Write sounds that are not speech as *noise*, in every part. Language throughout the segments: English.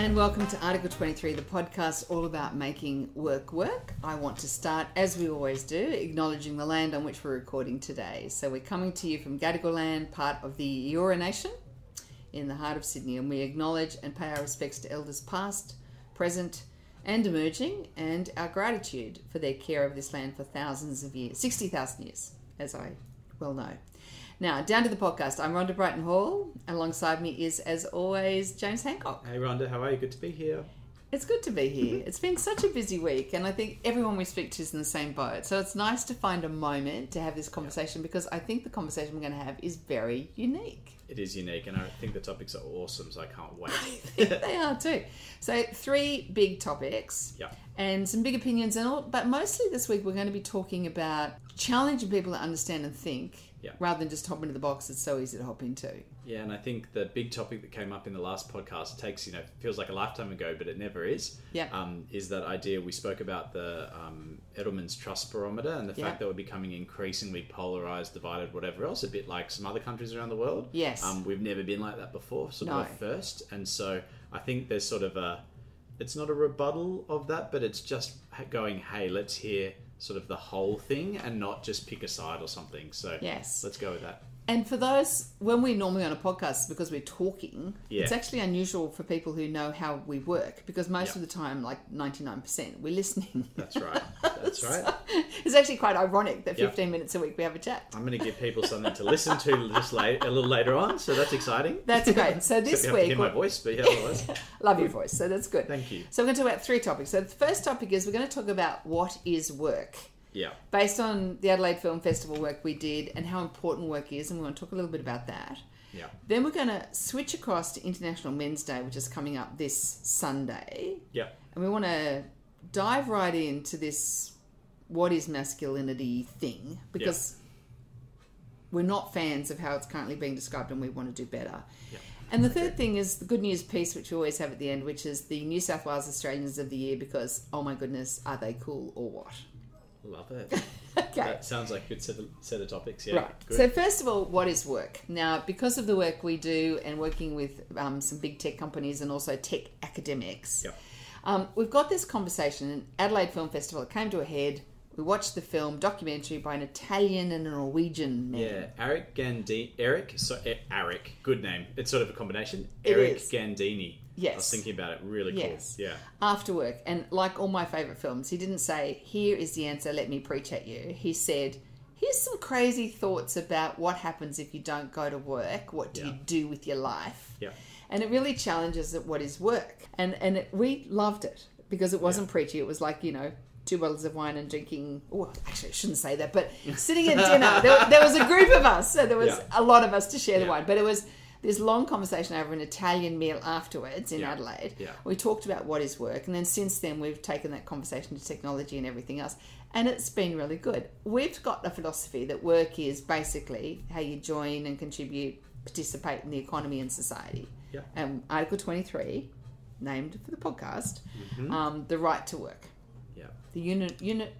and welcome to Article 23, the podcast all about making work work. I want to start, as we always do, acknowledging the land on which we're recording today. So we're coming to you from Gadigal land, part of the Eora Nation in the heart of Sydney, and we acknowledge and pay our respects to elders past, present, and emerging, and our gratitude for their care of this land for thousands of years 60,000 years, as I well know. Now, down to the podcast. I'm Rhonda Brighton Hall. Alongside me is, as always, James Hancock. Hey Rhonda, how are you? Good to be here. It's good to be here. *laughs* It's been such a busy week, and I think everyone we speak to is in the same boat. So it's nice to find a moment to have this conversation because I think the conversation we're going to have is very unique. It is unique, and I think the topics are awesome, so I can't wait. I think they are too. So three big topics Yeah. and some big opinions, and all. But mostly this week we're going to be talking about challenging people to understand and think, Yeah. rather than just hop into the box. It's so easy to hop into. Yeah, and I think the big topic that came up in the last podcast takes, you know, feels like a lifetime ago, but it never is. Yeah. Um, is that idea we spoke about the um, Edelman's Trust Barometer and the Yeah. fact that we're becoming increasingly polarized, divided, whatever else, a bit like some other countries around the world. Yes. Um, we've never been like that before, sort No. of first. And so I think there's sort of a, it's not a rebuttal of that, but it's just going, hey, let's hear sort of the whole thing and not just pick a side or something. So Yes. let's go with that. And for those, when we're normally on a podcast, because we're talking, Yeah. it's actually unusual for people who know how we work because most Yeah. of the time, like 99%, we're listening. That's right. *laughs* That's right. it's actually quite ironic that Yeah. 15 minutes a week we have a chat. I'm going to give people something to listen to just late, a little later on, so that's exciting. That's great. So *laughs* this Except you have to week, hear my voice, but yeah, otherwise, *laughs* love your voice, so that's good. thank you. So we're going to talk about three topics. So the first topic is we're going to talk about what is work. Yeah, Based on the Adelaide Film Festival work we did and how important work is, and we want to talk a little bit about that. yeah, Then we're going to switch across to International Men's Day, which is coming up this Sunday. yeah, And we want to dive right into this what is masculinity thing because we're not fans of how it's currently being described and we want to do better. Yeah. And the third thing is the good news piece, which we always have at the end, which is the New South Wales Australians of the Year because, oh my goodness, are they cool or what? Love it. *laughs* Okay. That sounds like a good set of, set of topics. Yeah, Right. good. So first of all, what is work? Now, because of the work we do and working with um, some big tech companies and also tech academics, Yep. um, we've got this conversation in Adelaide Film Festival. It came to a head. We watched the film documentary by an Italian and a Norwegian man. yeah, Erik Gandini. Erik, so eh, Erik, good name. It's sort of a combination. It Erik is. Gandini. I was thinking about it. Really Yes. cool. Yeah, After work, and like all my favourite films, he didn't say, "Here is the answer. Let me preach at you." He said. Here's some crazy thoughts about what happens if you don't go to work. What do Yeah. you do with your life? yeah, and it really challenges at what is work and and it, we loved it because it wasn't preachy it was like you know two bottles of wine and drinking oh actually i shouldn't say that but *laughs* sitting at dinner there, there was a group of us so there was Yeah. a lot of us to share the wine but it was this long conversation over an italian meal afterwards in Yeah. adelaide Yeah. we talked about what is work and then since then we've taken that conversation to technology and everything else and it's been really good we've got a philosophy that work is basically how you join and contribute participate in the economy and society Yeah. um, article 23 named for the podcast Mm-hmm. um, the right to work yeah, the unit unit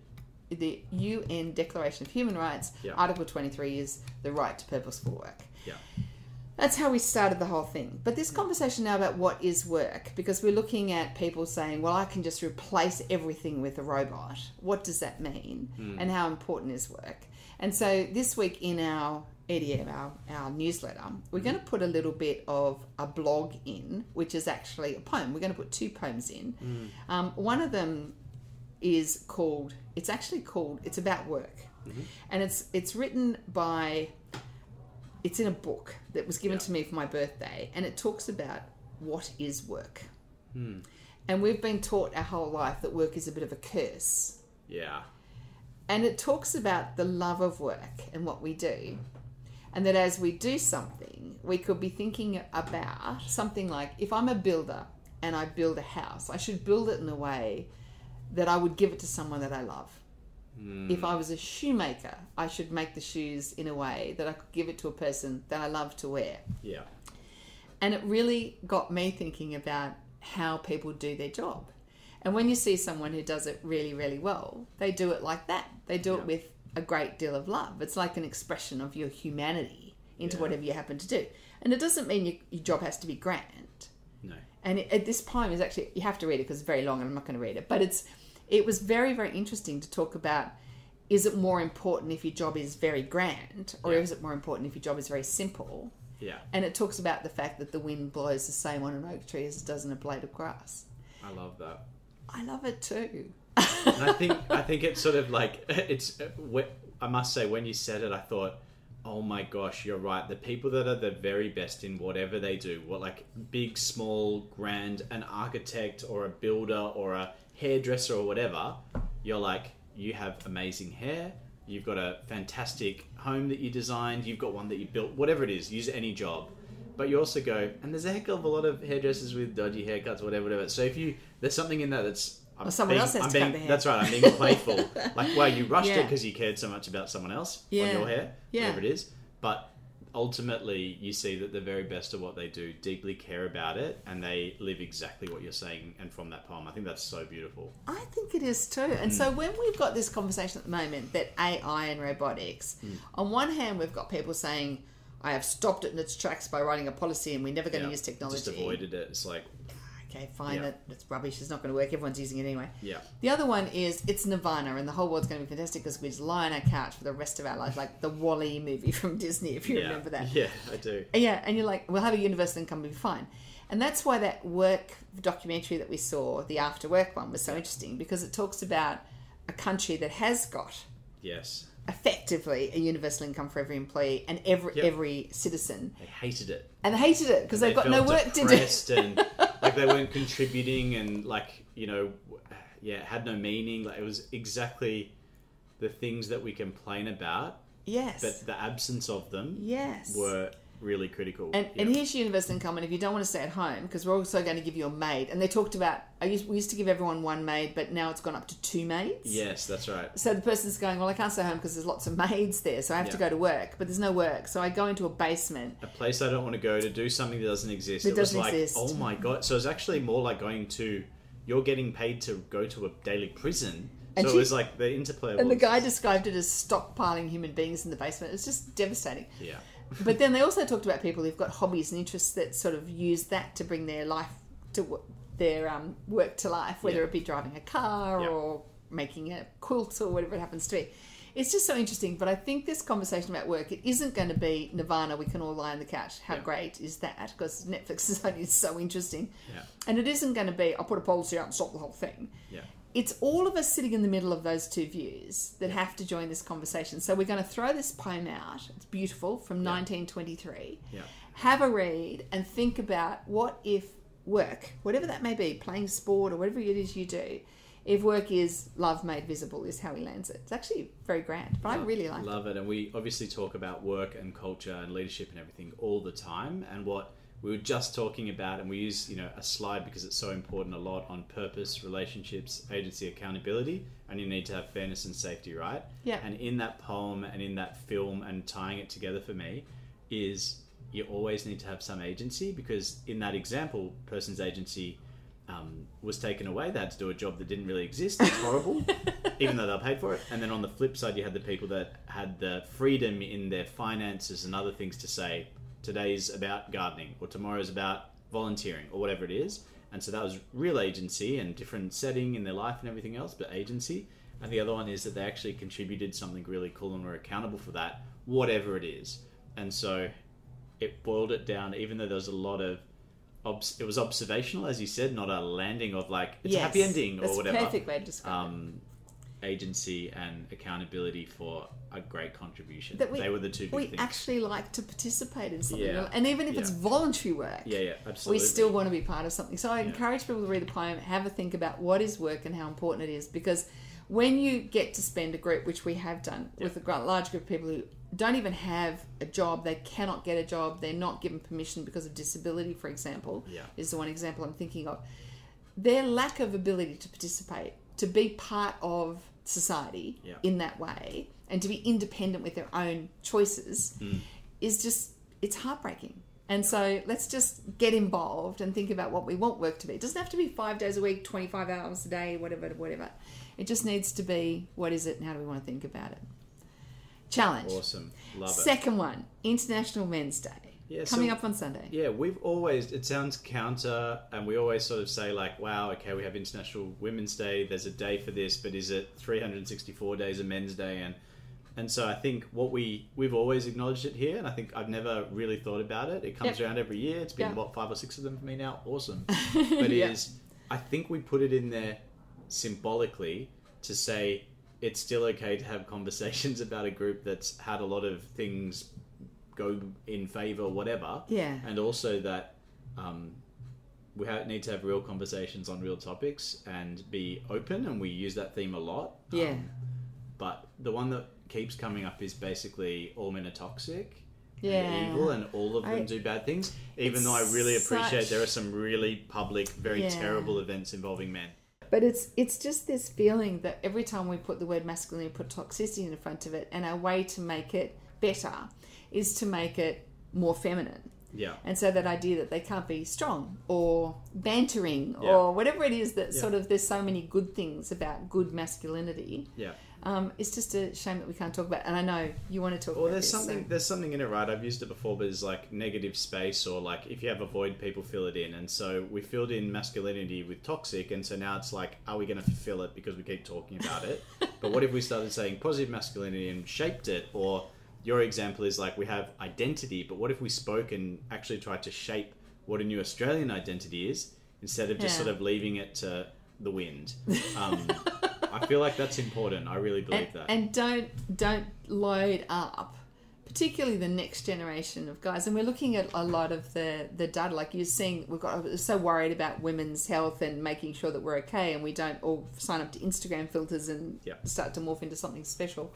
the UN Declaration of Human Rights, Yeah. Article 23 is the right to purposeful work. That's how we started the whole thing. But this conversation now about what is work, because we're looking at people saying, well, I can just replace everything with a robot. What does that mean? Hmm. And how important is work? And so this week in our EDM, our, our newsletter, we're hmm. going to put a little bit of a blog in, which is actually a poem. We're going to put two poems in. Hmm. Um, one of them is called, it's actually called, it's about work. Mm-hmm. And it's it's written by it's in a book that was given Yeah. to me for my birthday, and it talks about what is work. Hmm. And we've been taught our whole life that work is a bit of a curse. yeah, And it talks about the love of work and what we do. And that as we do something, we could be thinking about something like if I'm a builder and I build a house, I should build it in a way that I would give it to someone that I love. Hmm. If I was a shoemaker, I should make the shoes in a way that I could give it to a person that I love to wear. yeah, And it really got me thinking about how people do their job. And when you see someone who does it really, really well, they do it like that. They do Yeah. it with a great deal of love. It's like an expression of your humanity into Yeah. whatever you happen to do. And it doesn't mean your, your job has to be grand, No. And it, it- this poem is actually you have to read it because it's very long, and I'm not going to read it. But it's it was very very interesting to talk about. Is it more important if your job is very grand, or Yeah. is it more important if your job is very simple? Yeah. And it talks about the fact that the wind blows the same on an oak tree as it does on a blade of grass. I love that. I love it too. And I think *laughs* I think it's sort of like it's. I must say, when you said it, I thought, oh my gosh, you're right. The people that are the very best in whatever they do, what like big, small, grand, an architect or a builder or a hairdresser or whatever, you're like, you have amazing hair. You've got a fantastic home that you designed. You've got one that you built. Whatever it is, use any job. But you also go, and there's a heck of a lot of hairdressers with dodgy haircuts, whatever, whatever. So if you, there's something in that that's I'm Or someone being- else has I'm to being, cut hair. That's right. I'm being playful. *laughs* like, wow, you rushed it because you cared so much about someone else Yeah. on your hair, Yeah. whatever it is. But ultimately, you see that the very best of what they do deeply care about it, and they live exactly what you're saying. And from that poem, I think that's so beautiful. I think it is too. And Mm. so when we've got this conversation at the moment that AI and robotics, Mm. on one hand we've got people saying, I have stopped it in its tracks by writing a policy and we're never going Yeah. to use technology. Just avoided it. It's like, Okay, fine, Yeah. that, that's rubbish. It's not going to work. Everyone's using it anyway. yeah, The other one is it's Nirvana and the whole world's going to be fantastic because we just lie on our couch for the rest of our lives, like the WALL-E movie *laughs* from Disney, if you yeah, remember that. Yeah, I do. Yeah, and you're like, we'll have a universal income, we'll be fine. And that's why that work documentary that we saw, the After Work one, was so interesting because it talks about a country that has got Yes, effectively a universal income for every employee and every Yep. every citizen, they hated it. and they hated it because they've got no work to do. and *laughs* like they weren't contributing and like you know yeah it had no meaning like it was exactly the things that we complain about Yes, but the absence of them yes. were really critical And, Yeah. and here's your universal income, and if you don't want to stay at home, because we're also going to give you a maid, and they talked about, I used, we used to give everyone one maid, but now it's gone up to two maids. yes that's right So the person's going, well, I can't stay home because there's lots of maids there, so I have to go to work, but there's no work, so I go into a basement. a place I don't want to go to do something that doesn't exist it was doesn't like exist. oh my god so it's actually more like going to you're getting paid to go to a daily prison And so she- it was like the interplay And the guy described it as stockpiling human beings in the basement. It's just devastating. yeah But then they also talked about people who've got hobbies and interests that sort of use that to bring their life to their um, work to life, whether Yeah. it be driving a car Yeah. or making a quilt or whatever it happens to be. It's just so interesting. But I think this conversation about work, it isn't going to be Nirvana, we can all lie on the couch. How Yeah. great is that? Because Netflix *laughs* is only so interesting. yeah And it isn't going to be, I'll put a policy out and stop the whole thing. Yeah It's all of us sitting in the middle of those two views that have to join this conversation. So we're going to throw this poem out. It's beautiful from 1923. yeah Have a read and think about what if work, whatever that may be, playing sport or whatever it is you do, if work is love made visible, is how he lands it. It's actually very grand, but I really like it. love it. And we obviously talk about work and culture and leadership and everything all the time. And what we were just talking about, and we use you know a slide because it's so important a lot on purpose, relationships, agency, accountability, and you need to have fairness and safety, right? Yeah. And in that poem and in that film and tying it together for me is you always need to have some agency because in that example, person's agency um, was taken away. They had to do a job that didn't really exist. It's horrible, *laughs* even though they were paid for it. And then on the flip side, you had the people that had the freedom in their finances and other things to say, today's about gardening or tomorrow's about volunteering or whatever it is. And so that was real agency and different setting in their life and everything else, but agency. And the other one is that they actually contributed something really cool and were accountable for that, whatever it is. And so it boiled it down, even though there was a lot of obs- it was observational, as you said, not a landing of like it's a happy ending or that's whatever. a perfect way to describe it. Um, agency and accountability for a great contribution. That we- they were the two big We things. actually like to participate in something, Yeah. and even if it's voluntary work, yeah, yeah, absolutely, we still want to be part of something. So I Yeah. encourage people to read the poem, have a think about what is work and how important it is, because when you get to spend a group, which we have done with a large group of people who don't even have a job, they cannot get a job, they're not given permission because of disability, for example, Yeah. is the one example I'm thinking of. Their lack of ability to participate, to be part of society Yeah. in that way, and to be independent with their own choices Mm. is just it's heartbreaking. And so let's just get involved and think about what we want work to be. It doesn't have to be five days a week, twenty five hours a day, whatever, whatever. It just needs to be what is it and how do we want to think about it. Challenge. awesome. Love it. Second one, International Men's Day. Yeah, coming so- up on Sunday. Yeah, we've always, it sounds counter, and we always sort of say, like, wow, okay, we have International Women's Day, there's a day for this, but is it 364 days a men's day? And and so I think what we, we've always acknowledged it here, and I think I've never really thought about it. It comes Yep. around every year. It's been, what, five or six of them for me now? Awesome. *laughs* But it is, I think we put it in there symbolically to say it's still okay to have conversations *laughs* about a group that's had a lot of things go in favor, whatever Yeah. and also that um, we ha- need to have real conversations on real topics and be open, and we use that theme a lot. Yeah. Um, but the one that keeps coming up is basically all men are toxic. Yeah. And evil and all of them I- do bad things. Even though I really appreciate such- there are some really public, very Yeah. terrible events involving men. But it's it's just this feeling that every time we put the word masculine, we put toxicity in front of it, and our way to make it better is to make it more feminine. Yeah. And so that idea that they can't be strong or bantering Yeah. or whatever it is that Yeah. sort of there's so many good things about good masculinity. Yeah. Um, it's just a shame that we can't talk about. And I know you want to talk Well, about there's this, something so- there's something in it, right? I've used it before, but it's like negative space, or like if you have a void, people fill it in, and so we filled in masculinity with toxic, and so now it's like, are we going to fulfill it because we keep talking about it? *laughs* but what if we started saying positive masculinity and shaped it? Or your example is like we have identity, but what if we spoke and actually tried to shape what a new Australian identity is instead of just Yeah. sort of leaving it to the wind? *laughs* Um, I feel like that's important. I really believe and, that. and don't don't load up particularly the next generation of guys and we're looking at a lot of the the data like you're seeing we've got we're so worried about women's health and making sure that we're okay and we don't all sign up to instagram filters and Yeah. start to morph into something special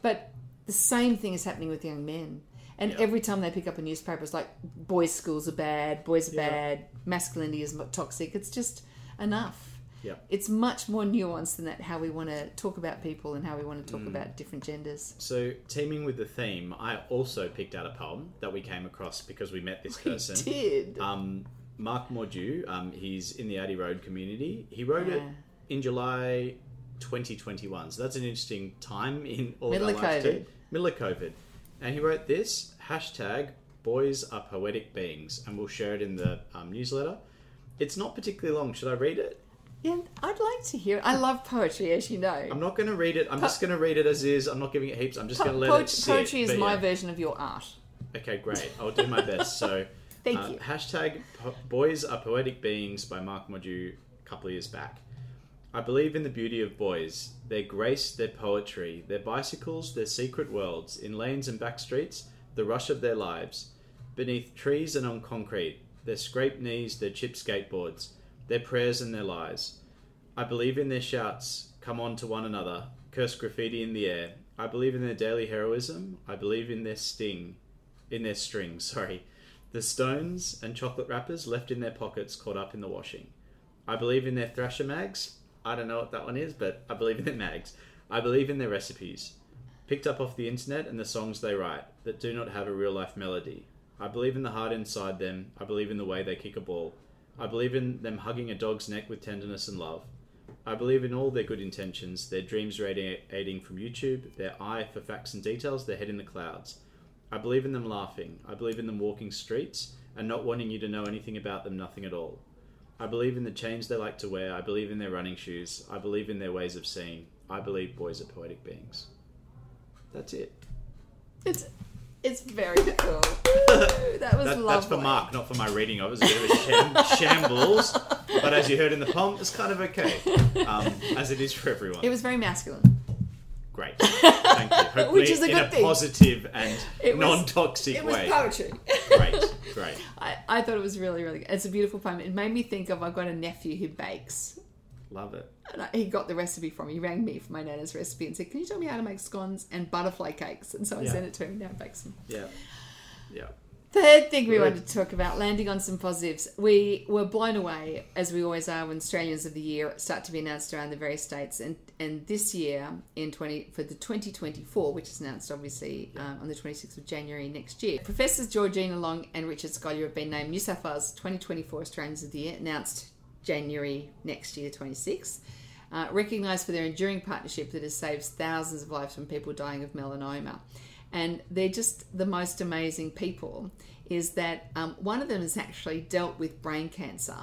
but the same thing is happening with young men and Yeah. every time they pick up a newspaper it's like boys schools are bad boys are Yeah. bad masculinity is toxic it's just enough Yeah. it's much more nuanced than that how we want to talk about people and how we want to talk Mm. about different genders So, teaming with the theme, I also picked out a poem that we came across because we met this *laughs* person. we did Um, Mark Mordue, um, he's in the Addi Road community. He wrote it in July 2021. So that's an interesting time in all Middle of our lives too. Middle of COVID. And he wrote this hashtag boys are poetic beings. And we'll share it in the um, newsletter. It's not particularly long. Should I read it? yeah i'd like to hear it i love poetry as you know I'm not going to read it. I'm Po- just going to read it as is. I'm not giving it heaps. I'm just Po- going to let po- it sit. poetry is my yeah. version of your art Okay, great. I'll do my best. So, *laughs* Thank uh, you. Hashtag po- Boys Are Poetic Beings by Mark Mordue a couple of years back. I believe in the beauty of boys, their grace, their poetry, their bicycles, their secret worlds, in lanes and back streets, the rush of their lives, beneath trees and on concrete, their scraped knees, their chipped skateboards, their prayers and their lies. I believe in their shouts, come on to one another, curse graffiti in the air. I believe in their daily heroism. I believe in their sting, in their strings, *laughs* sorry. The stones and chocolate wrappers left in their pockets caught up in the washing. I believe in their thrasher mags. I don't know what that one is, but I believe in their mags. I believe in their recipes. Picked up off the internet and the songs they write that do not have a real life melody. I believe in the heart inside them. I believe in the way they kick a ball. I believe in them hugging a dog's neck with tenderness and love. I believe in all their good intentions, their dreams radiating from YouTube, their eye for facts and details, their head in the clouds. I believe in them laughing. I believe in them walking streets and not wanting you to know anything about them, nothing at all. I believe in the chains they like to wear. I believe in their running shoes. I believe in their ways of seeing. I believe boys are poetic beings. That's it. it's it's very cool *laughs* that was That- lovely that's for Mark, not for my reading of it. It's a bit of a sham- *laughs* shambles. But as you heard in the poem, it's kind of okay, um, as it is for everyone. it was very masculine Great. *laughs* Thank you. Hopefully Which is a in good a thing. positive and *laughs* It was- non-toxic it was way. poetry *laughs* Great, great. I, I thought it was really really good it's a beautiful poem it made me think of i've got a nephew who bakes Love it. and I, he got the recipe from me. He rang me for my nana's recipe and said, "Can you tell me how to make scones and butterfly cakes?" And so I Yeah. sent it to him. Now he bakes them. Yeah. Yeah. Third thing we wanted to talk about, landing on some positives. We were blown away, as we always are, when Australians of the Year start to be announced around the various states. And and this year, in twenty for the twenty twenty four, which is announced obviously um, on the twenty sixth of January next year, Professors Georgina Long and Richard Scolyer have been named New South Wales twenty twenty four Australians of the Year, announced January next year, twenty sixth. Uh, recognised for their enduring partnership that has saved thousands of lives from people dying of melanoma. And they're just the most amazing people. Is that um, one of them has actually dealt with brain cancer,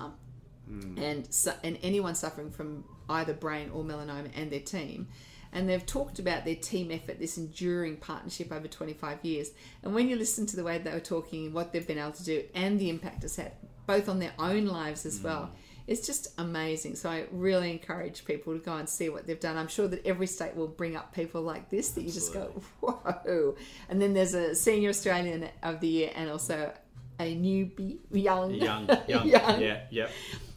and so, and anyone suffering from either brain or melanoma and their team. And they've talked about their team effort, this enduring partnership over 25 years. And when you listen to the way they were talking, what they've been able to do, and the impact it's had, both on their own lives as well, it's just amazing. So I really encourage people to go and see what they've done. I'm sure that every state will bring up people like this that you just go, whoa. And then there's a senior Australian of the year and also a newbie, young, Young, *laughs* young, young. yeah, yep.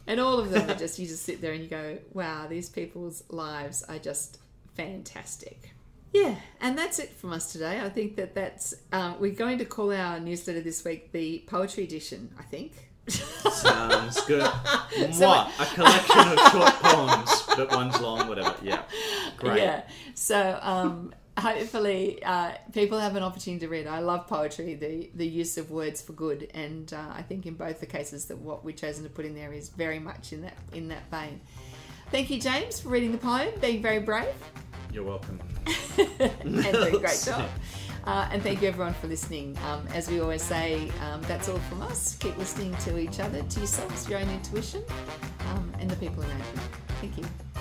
and all of them are just you just sit there and you go, wow, these people's lives are just fantastic. Yeah, and that's it from us today. I think that that's um, we're going to call our newsletter this week the poetry edition. I think. Sounds good. *laughs* what? A collection of short poems, but one's long, whatever. Yeah. Great. Yeah. So um, hopefully uh, people have an opportunity to read. I love poetry, the the use of words for good, and uh, I think in both the cases that what we've chosen to put in there is very much in that in that vein. Thank you, James, for reading the poem, being very brave, You're welcome. *laughs* and doing a great *laughs* job. Uh, and thank you everyone for listening. Um, as we always say, um, that's all from us. Keep listening to each other, to yourselves, your own intuition, um, and the people around you. Thank you.